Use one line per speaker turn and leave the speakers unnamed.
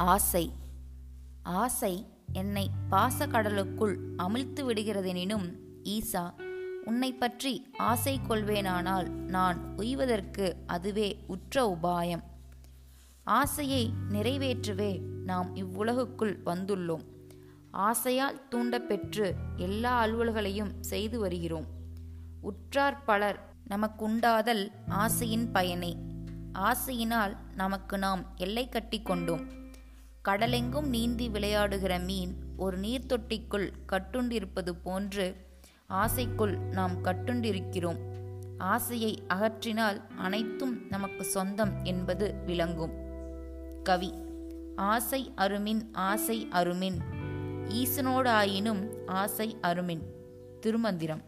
ஆசை. ஆசை என்னை பாசக்கடலுக்குள் அமிழ்த்து விடுகிறதெனினும் ஈசா உன்னை பற்றி ஆசை கொள்வேனானால் நான் உய்வதற்கு அதுவே உற்ற உபாயம். ஆசையை நிறைவேற்றவே நாம் இவ்வுலகுக்குள் வந்துள்ளோம். ஆசையால் தூண்டப்பெற்று எல்லா அலுவல்களையும் செய்து வருகிறோம். உற்றார் பலர் நமக்குண்டாதல் ஆசையின் பயனே. ஆசையினால் நமக்கு நாம் எல்லை கட்டி கொண்டோம். கடலெங்கும் நீந்தி விளையாடுகிற மீன் ஒரு நீர்த்தொட்டிக்குள் கட்டுண்டிருப்பது போன்று ஆசைக்குள் நாம் கட்டுண்டிருக்கிறோம். ஆசையை அகற்றினால் அனைத்தும் நமக்கு சொந்தம் என்பது விளங்கும். கவி ஆசை அருமின் ஆசை அருமின். ஈசனோடாயினும் ஆசை அருமின். திருமந்திரம்.